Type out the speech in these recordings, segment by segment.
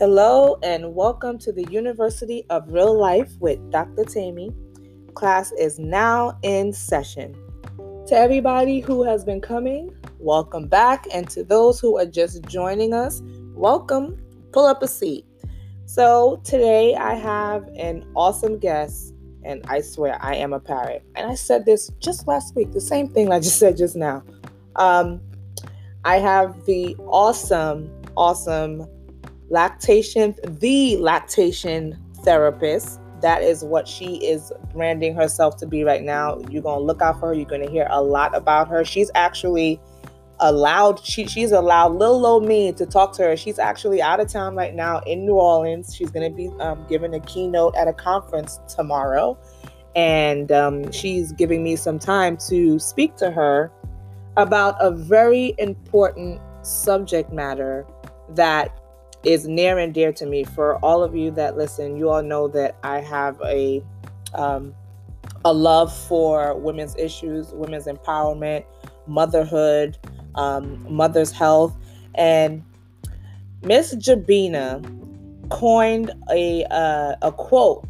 Hello, and welcome to the University of Real Life with Dr. Tammy. Class is now in session. To everybody who has been coming, welcome back. And to those who are just joining us, welcome. Pull up a seat. So, today I have an awesome guest, and I swear I am a parrot. And I said this just last week, the same thing I just said just now. Um, I have the awesome, awesome lactation, the lactation therapist. That is what she is branding herself to be right now. You're gonna look out for her. You're gonna hear a lot about her. She's actually allowed. She she's allowed little old me to talk to her. She's actually out of town right now in New Orleans. She's gonna be um, giving a keynote at a conference tomorrow, and um, she's giving me some time to speak to her about a very important subject matter that is near and dear to me. For all of you that listen, you all know that I have a um, a love for women's issues, women's empowerment, motherhood, um, mother's health, and Miss Jabina coined a uh, a quote,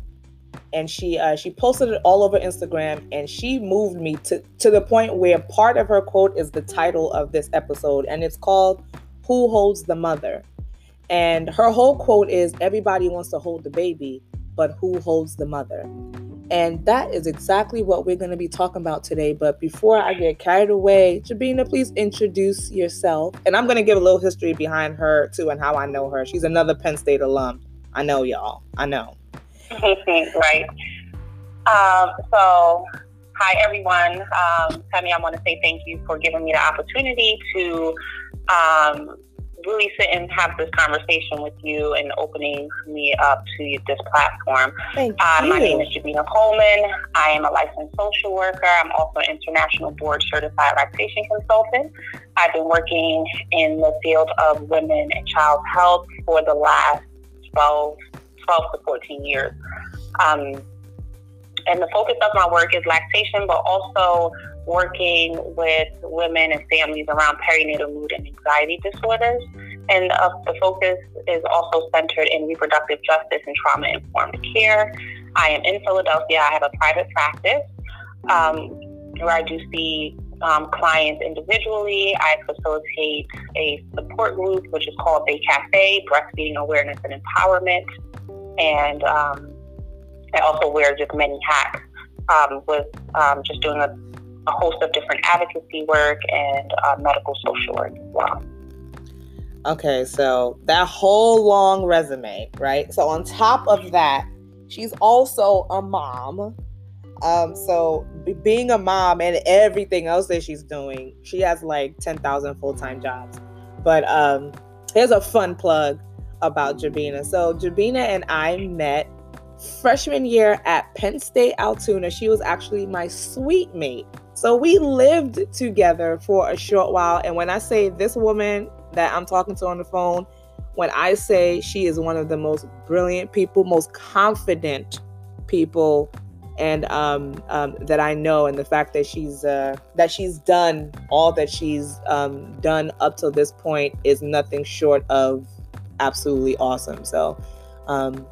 and she uh, she posted it all over Instagram, and she moved me to to the point where part of her quote is the title of this episode, and it's called "Who Holds the Mother." And her whole quote is everybody wants to hold the baby, but who holds the mother? And that is exactly what we're going to be talking about today. But before I get carried away, Jabina, please introduce yourself. And I'm going to give a little history behind her too and how I know her. She's another Penn State alum. I know y'all. I know. right. Um, so, hi everyone. Um, Tammy, I want to say thank you for giving me the opportunity to um, really sit and have this conversation with you and opening me up to this platform. Thank uh, you. My name is Jabina Coleman. I am a licensed social worker. I'm also an international board certified lactation consultant. I've been working in the field of women and child health for the last 12, 12 to 14 years. Um, and the focus of my work is lactation, but also working with women and families around perinatal mood and anxiety disorders. And uh, the focus is also centered in reproductive justice and trauma informed care. I am in Philadelphia. I have a private practice um, where I do see um, clients individually. I facilitate a support group, which is called BAE Cafe, Breastfeeding Awareness and Empowerment. And um, I also wear just many hats um, with um, just doing a a host of different advocacy work and uh, medical social work as well. Okay, so that whole long resume, right? So on top of that, she's also a mom. Um, so b- being a mom and everything else that she's doing, she has like 10,000 full-time jobs. But um, here's a fun plug about Jabina. So Jabina and I met freshman year at Penn State Altoona. She was actually my suite mate. So we lived together for a short while. And when I say this woman that I'm talking to on the phone, when I say she is one of the most brilliant people, most confident people, and um, um, that I know, and the fact that she's uh, that she's done all that she's um, done up to this point is nothing short of absolutely awesome. So, um,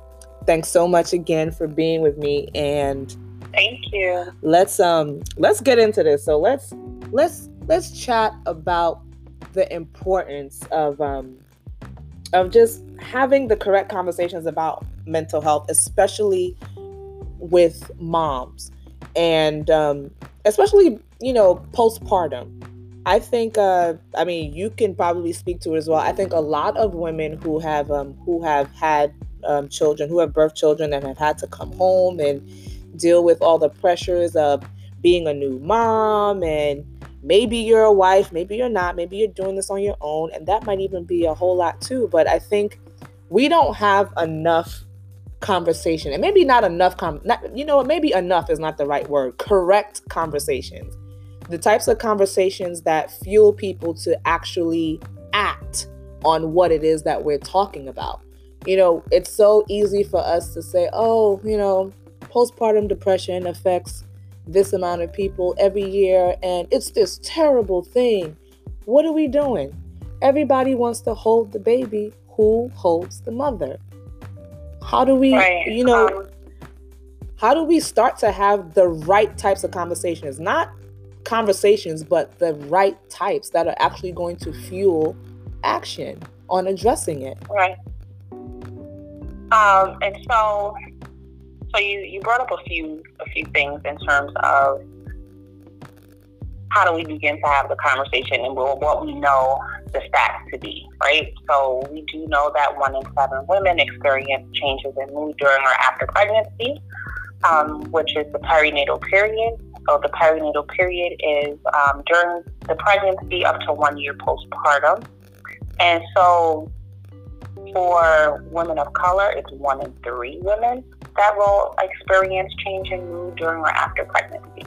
thanks so much again for being with me and Thank you. Let's um let's get into this. So let's let's let's chat about the importance of um of just having the correct conversations about mental health, especially with moms and um especially, you know, postpartum. I think uh I mean you can probably speak to it as well. I think a lot of women who have um who have had um, children, who have birth children and have had to come home and deal with all the pressures of being a new mom and maybe you're a wife, maybe you're not, maybe you're doing this on your own, and that might even be a whole lot too. But I think we don't have enough conversation, and maybe not enough. Com- not, you know, maybe enough is not the right word. Correct conversations, the types of conversations that fuel people to actually act on what it is that we're talking about. You know, it's so easy for us to say, "Oh, you know, postpartum depression affects this amount of people every year and it's this terrible thing. What are we doing? Everybody wants to hold the baby. who holds the mother? How do we, right. you know, um, how do we start to have the right types of conversations? Not conversations, but the right types that are actually going to fuel action on addressing it. Right. Um, and so, so you, you brought up a few a few things in terms of how do we begin to have the conversation and what we know the stats to be, right? So we do know that one in seven women experience changes in mood during or after pregnancy, um, which is the perinatal period. So the perinatal period is um, during the pregnancy up to one year postpartum. And so for women of color, it's one in three women that will experience change in mood during or after pregnancy.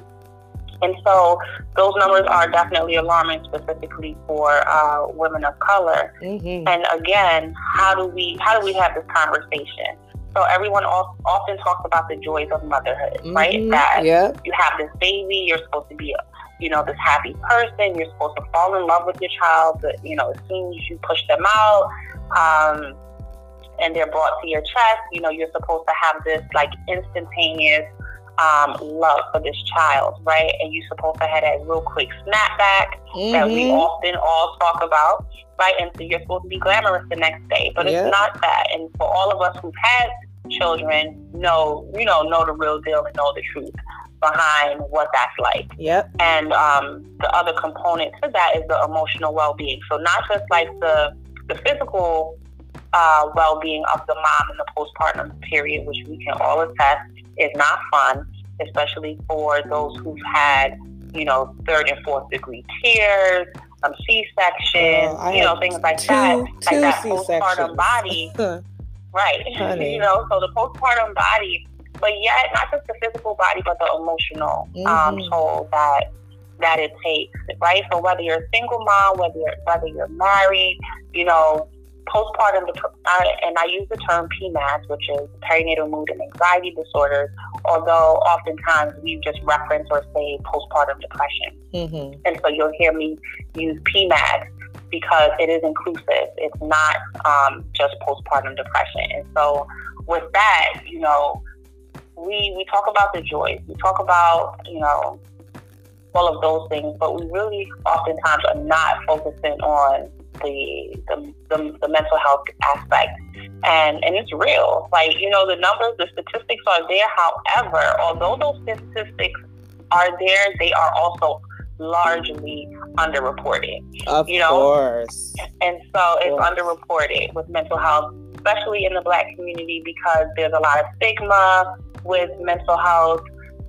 And so those numbers are definitely alarming, specifically for uh, women of color. Mm-hmm. And again, how do we how do we have this conversation? So everyone often talks about the joys of motherhood, mm-hmm. right? That yep. you have this baby, you're supposed to be, you know, this happy person. You're supposed to fall in love with your child, but you know, as soon as you push them out, um, and they're brought to your chest, you know, you're supposed to have this like instantaneous um, love for this child, right? And you're supposed to have that real quick snapback mm-hmm. that we mm-hmm. often all talk about, right? And so you're supposed to be glamorous the next day, but yep. it's not that. And for all of us who've had children, know you know know the real deal and know the truth behind what that's like. Yep. And um, the other component to that is the emotional well-being. So not just like the the physical uh, well-being of the mom in the postpartum period, which we can all attest is not fun, especially for those who've had, you know, third and fourth degree tears, um, C-sections, oh, you know, things like two, that, like that postpartum body, right? you know, so the postpartum body, but yet not just the physical body, but the emotional um, mm-hmm. um, toll that that it takes, right? So whether you're a single mom, whether you're, whether you're married, you know, postpartum, and I use the term PMADS, which is perinatal mood and anxiety disorders, although oftentimes we just reference or say postpartum depression. Mm-hmm. And so you'll hear me use PMADS because it is inclusive. It's not um, just postpartum depression. And so with that, you know, we, we talk about the joys. We talk about, you know, all of those things, but we really oftentimes are not focusing on the, the, the, the mental health aspect. And, and it's real. Like, you know, the numbers, the statistics are there. However, although those statistics are there, they are also largely underreported. Of you know? course. And so it's underreported with mental health, especially in the black community because there's a lot of stigma with mental health.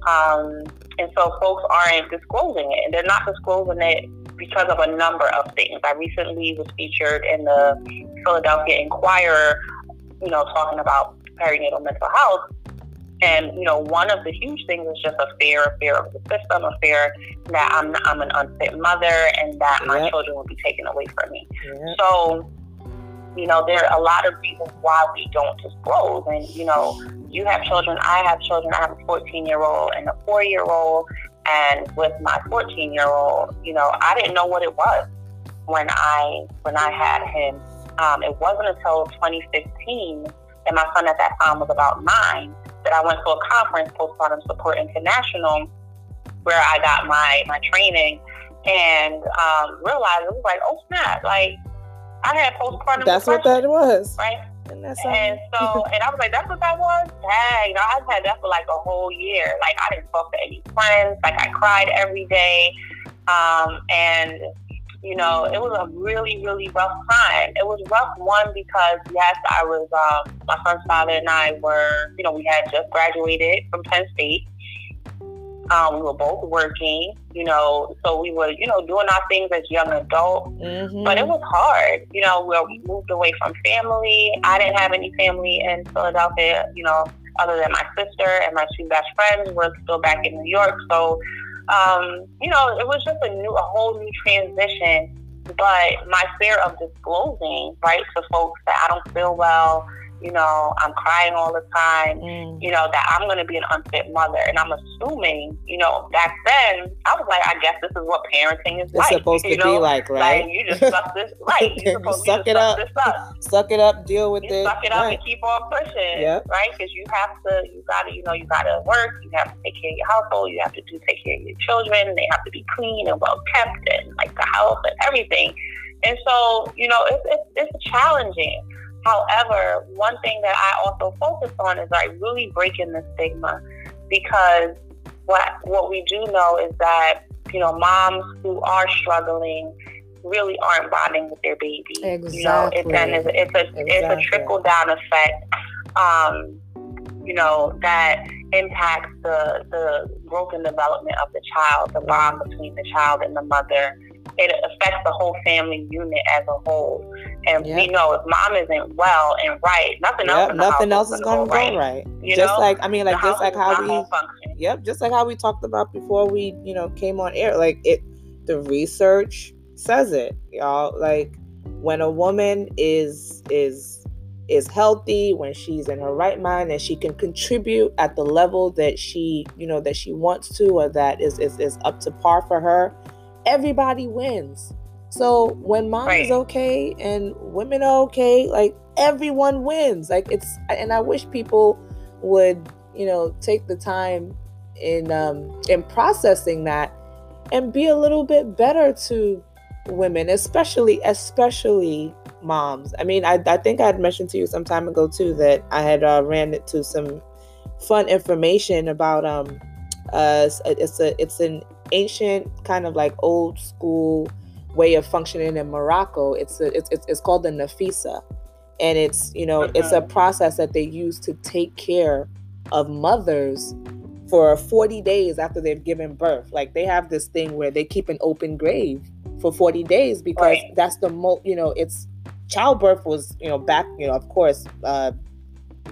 Um, and so folks aren't disclosing it. And they're not disclosing it because of a number of things. I recently was featured in the Philadelphia Inquirer, you know, talking about perinatal mental health. And, you know, one of the huge things is just a fear, a fear of the system, a fear that I'm, I'm an unfit mother and that yep. my children will be taken away from me. Yep. So, you know, there are a lot of reasons why we don't disclose. And, you know, you have children, I have children. I have a 14 year old and a four year old. And with my 14 year old, you know, I didn't know what it was when I when I had him. Um, it wasn't until 2015, and my son at that time was about nine, that I went to a conference, Postpartum Support International, where I got my my training and um, realized it was like, oh snap, like I had postpartum. That's what that was, right? And, and so, and I was like, that's what that was? Dang, you know, I've had that for like a whole year. Like, I didn't talk to any friends. Like, I cried every day. Um, and, you know, it was a really, really rough time. It was rough, one, because, yes, I was, um, my son's father and I were, you know, we had just graduated from Penn State. Um, we were both working, you know, so we were, you know, doing our things as young adults. Mm-hmm. But it was hard, you know, we moved away from family. I didn't have any family in Philadelphia, you know, other than my sister and my two best friends were still back in New York. So, um, you know, it was just a new, a whole new transition. But my fear of disclosing, right, to folks that I don't feel well, you know, I'm crying all the time, mm. you know, that I'm going to be an unfit mother. And I'm assuming, you know, back then, I was like, I guess this is what parenting is it's like. supposed to know? be like, right? Like, you just suck this, right? You suck it up. up. Suck it up, deal with you it. Suck it up right. and keep on pushing, yep. right? Because you have to, you got to, you know, you got to work, you have to take care of your household, you have to do take care of your children, they have to be clean and well kept and like the house and everything. And so, you know, it's, it's, it's challenging. However, one thing that I also focus on is like really breaking the stigma because what what we do know is that you know moms who are struggling really aren't bonding with their baby. Exactly. You know, it then is it's a exactly. it's a trickle down effect. Um, you know that impacts the the growth and development of the child, the bond between the child and the mother, it affects the whole family unit as a whole. And yep. we know if mom isn't well and right, nothing yep, else. nothing else is going to go right. right. You just know? like I mean, like just like how we. Yep, just like how we talked about before we, you know, came on air. Like it, the research says it, y'all. Like when a woman is is is healthy, when she's in her right mind and she can contribute at the level that she, you know, that she wants to or that is is, is up to par for her, everybody wins. So when mom right. is okay and women are okay, like everyone wins. Like it's and I wish people would, you know, take the time in um in processing that and be a little bit better to women, especially especially moms. I mean, I, I think I had mentioned to you some time ago too that I had uh, ran into some fun information about um uh it's a it's an ancient kind of like old school way of functioning in Morocco. It's a, it's, it's called the nafisa, and it's you know okay. it's a process that they use to take care of mothers for 40 days after they've given birth. Like they have this thing where they keep an open grave for 40 days because right. that's the most you know it's childbirth was you know back you know of course uh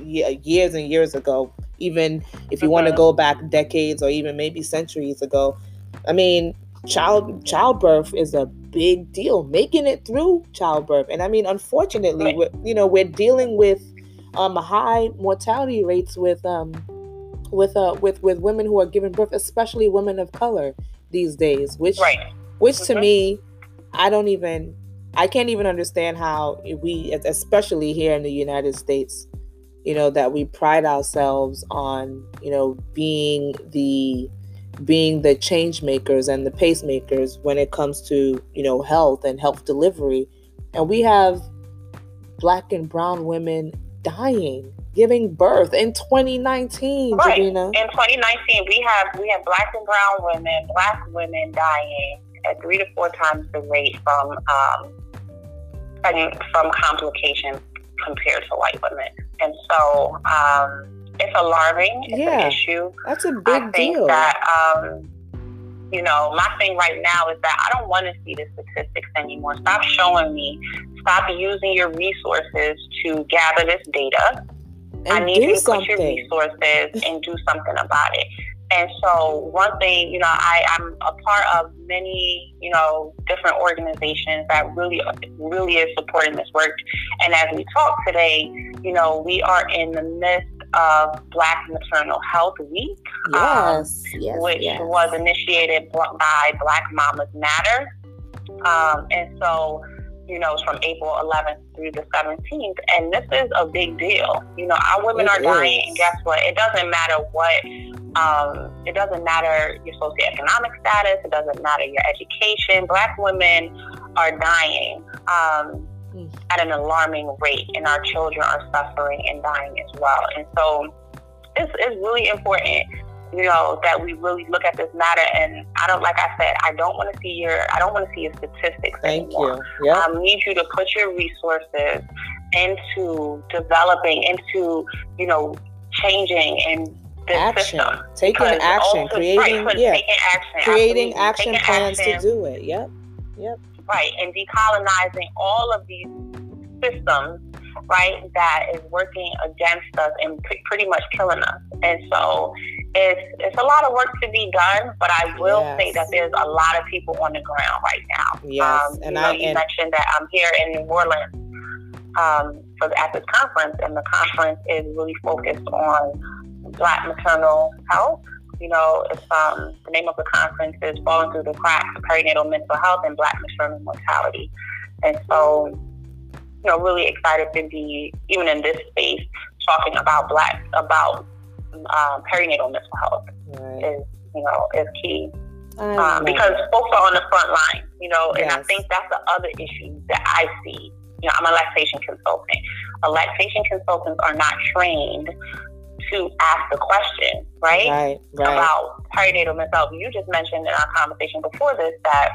years and years ago even if you uh-huh. want to go back decades or even maybe centuries ago I mean, child childbirth is a big deal. Making it through childbirth, and I mean, unfortunately, right. we're, you know, we're dealing with um high mortality rates with um with uh with with women who are giving birth, especially women of color these days. Which right. which mm-hmm. to me, I don't even I can't even understand how we, especially here in the United States, you know, that we pride ourselves on, you know, being the being the change makers and the pacemakers when it comes to you know health and health delivery. And we have black and brown women dying giving birth in 2019 right. in 2019 we have we have black and brown women black women dying at three to four times the rate from um, from complications compared to white women. And so um, it's alarming. It's yeah, an issue. That's a big I think deal. That um, you know, my thing right now is that I don't want to see the statistics anymore. Stop showing me. Stop using your resources to gather this data. And I need you to something. put your resources and do something about it. And so, one thing, you know, I, I'm a part of many, you know, different organizations that really, really is supporting this work. And as we talk today, you know, we are in the midst of Black Maternal Health Week, yes, um, yes, which yes. was initiated by Black Mamas Matter. Um, and so, you know, it's from April 11th through the 17th. And this is a big deal. You know, our women it are dying. And guess what? It doesn't matter what, um, it doesn't matter your socioeconomic status, it doesn't matter your education. Black women are dying. Um, at an alarming rate, and our children are suffering and dying as well. And so it's, it's really important, you know, that we really look at this matter. And I don't, like I said, I don't want to see your, I don't want to see your statistics Thank anymore. you. Yep. I need you to put your resources into developing, into, you know, changing and action, system. taking action, also, creating, right, yeah, taking action, creating action taking plans action. to do it. Yep, yep right, and decolonizing all of these systems, right, that is working against us and p- pretty much killing us. And so it's it's a lot of work to be done, but I will yes. say that there's a lot of people on the ground right now. Yes, um, and you know, I you and mentioned that I'm here in New Orleans. um, for at this conference, and the conference is really focused on Black maternal health. You know, it's um, the name of the conference is "Falling Through the Cracks: Perinatal Mental Health and Black Maternal Mortality," and so you know, really excited to be even in this space talking about black about um, perinatal mental health right. is you know is key um, because folks are on the front line, you know, and. I think that's the other issue that I see. You know, I'm a lactation consultant. A lactation consultants are not trained to ask the question, right? Right, right. About perinatal mental health. You just mentioned in our conversation before this that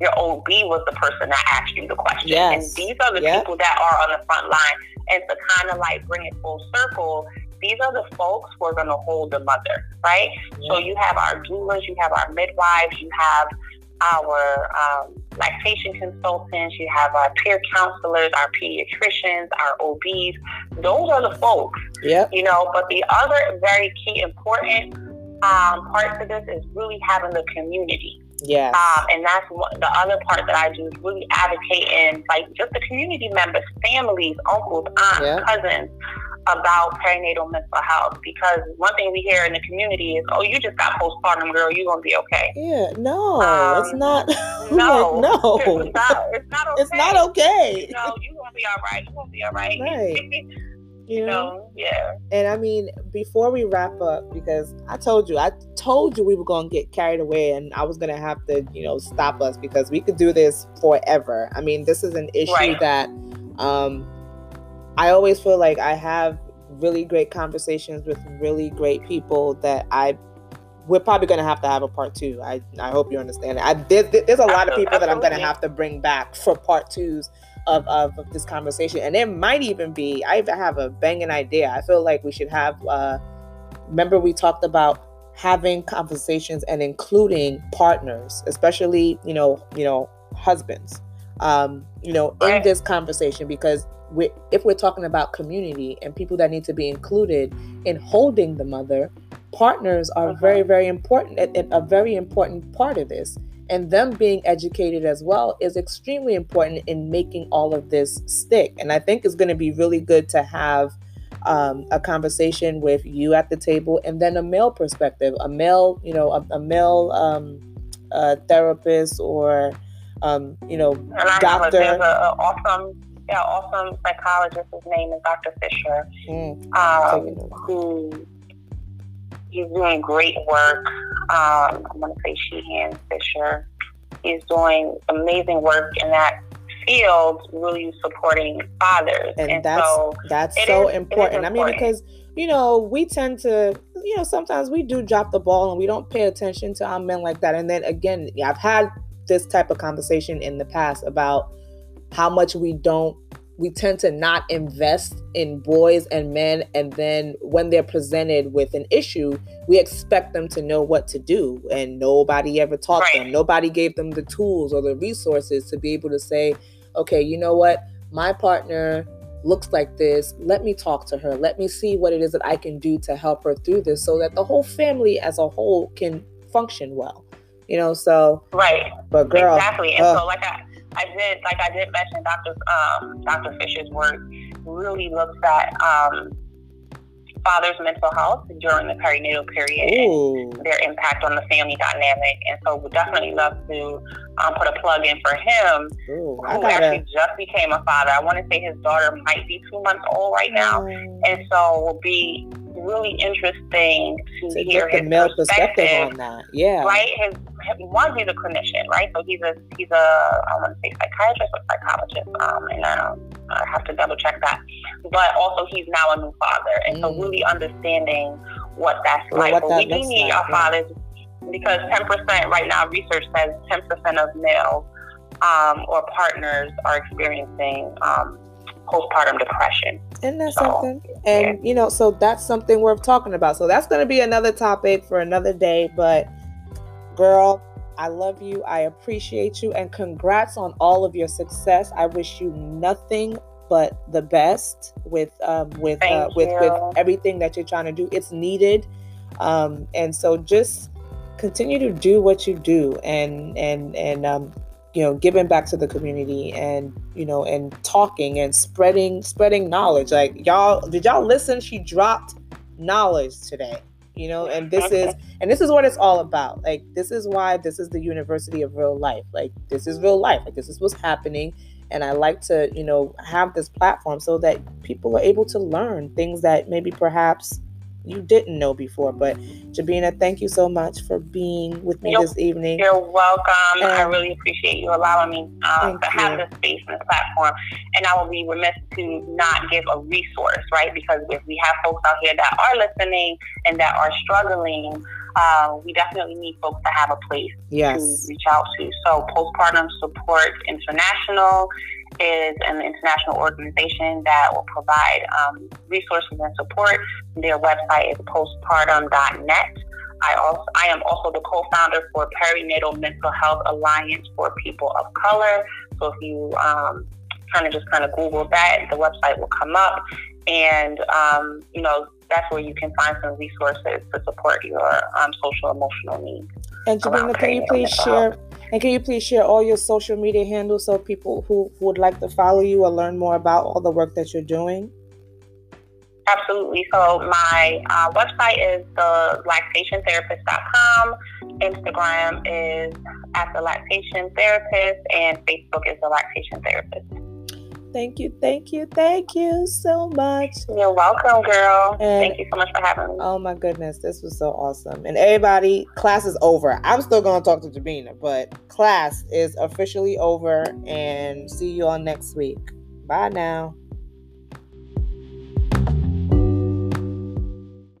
your OB was the person that asked you the question. Yes. And these are the yep. people that are on the front line. And to kind of like bring it full circle, these are the folks who are going to hold the mother, right? Yep. So you have our doulas, you have our midwives, you have our um, lactation consultants, you have our peer counselors, our pediatricians, our OBs. Those are the folks, yeah. you know. But the other very key important um, part to this is really having the community. Yeah. Um, and that's what, the other part that I do is really advocate in like just the community members, families, uncles, aunts, cousins about perinatal mental health because one thing we hear in the community is, "Oh, you just got postpartum, girl. You're gonna be okay." Yeah, no, um, it's not. no, no, it's not. It's not okay. It's not okay. No, you gonna be all right. You gonna be all right. Right. you know? yeah. And I mean, before we wrap up, because I told you, I told you we were going to get carried away and I was going to have to, you know, stop us because we could do this forever. I mean, this is an issue right. that um, I always feel like I have really great conversations with really great people that I we're probably going to have to have a part two. I, I hope you understand. I, there's, there's a lot of people that I'm going to have to bring back for part twos of, of, of, this conversation. And there might even be, I have a banging idea. I feel like we should have, uh, remember we talked about having conversations and including partners, especially, you know, you know, husbands, um, you know, in right. this conversation, because we, if we're talking about community and people that need to be included in holding the mother, partners are uh-huh. very, very important, and a very important part of this and them being educated as well is extremely important in making all of this stick. And I think it's going to be really good to have um, a conversation with you at the table and then a male perspective, a male, you know, a, a male um, uh, therapist or, um, you know, doctor. There's an awesome, yeah, awesome psychologist. His name is Dr. Fisher, mm, um, who he's doing great work. Um, I'm going to say Sheehan Fisher. He's doing amazing work in that field, really supporting fathers. And, and that's so that's so is, important. important. I mean, because you know we tend to, you know, sometimes we do drop the ball and we don't pay attention to our men like that. And then again, I've had this type of conversation in the past about how much we don't we tend to not invest in boys and men. And then when they're presented with an issue we expect them to know what to do. And nobody ever taught right. them nobody gave them the tools or the resources to be able to say okay you know what? My partner looks like this. Let me talk to her. Let me see what it is that i can do to help her through this so that the whole family as a whole can function well you know so right but girl exactly and uh, so like i I did, like I did mention, Dr. Um, Dr. Fisher's work really looks at um, father's mental health during the perinatal period Ooh. and their impact on the family dynamic. And so we definitely love to um, put a plug in for him, Ooh, who actually just became a father. I want to say his daughter might be two months old right now. Mm. And so it will be really interesting to, to hear his male perspective. perspective on that. Yeah. Right? His one, he's a clinician, right? So he's a he's a I want to say psychiatrist or psychologist, um, and um, I have to double check that. But also, he's now a new father, and mm. so really understanding what that's well, like. What but that we do need like, our yeah. fathers because ten percent right now, research says ten percent of males um, or partners are experiencing um, postpartum depression. Isn't that so, something? And yeah. you know, so that's something worth talking about. So that's going to be another topic for another day, but Girl, I love you. I appreciate you. And congrats on all of your success. I wish you nothing but the best with um, with uh, with with everything that you're trying to do. It's needed, um, and so just continue to do what you do, and and and um, you know giving back to the community and you know and talking and spreading spreading knowledge like y'all did y'all listen she dropped knowledge today you know and this is and this is what it's all about. Like this is why this is the university of real life. Like this is real life. Like this is what's happening. And i like to you know have this platform so that people are able to learn things that maybe perhaps you didn't know before. But Jabina, thank you so much for being with me you're, this evening. You're welcome. And I really appreciate you allowing me um, to have this space and this platform. And I will be remiss to not give a resource, right? Because if we have folks out here that are listening and that are struggling, uh, we definitely need folks to have a place yes. to reach out to. So, Postpartum Support International is an international organization that will provide um, resources and support. Their website is postpartum.net. I also I am also the co-founder for Perinatal Mental Health Alliance for People of Color. So if you um, kind of just kind of Google that, the website will come up, and um, you know that's where you can find some resources to support your um, social emotional needs. And Jabina, can you please share? Health. And can you please share all your social media handles so people who would like to follow you or learn more about all the work that you're doing? Absolutely. So my uh, website is the lactationtherapist.com. Instagram is at the lactation therapist, and Facebook is the lactation therapist. Thank you, thank you, thank you so much. You're welcome, girl. And thank you so much for having me. Oh my goodness, this was so awesome. And everybody, class is over. I'm still gonna talk to Jabina, but class is officially over and see you all next week. Bye now.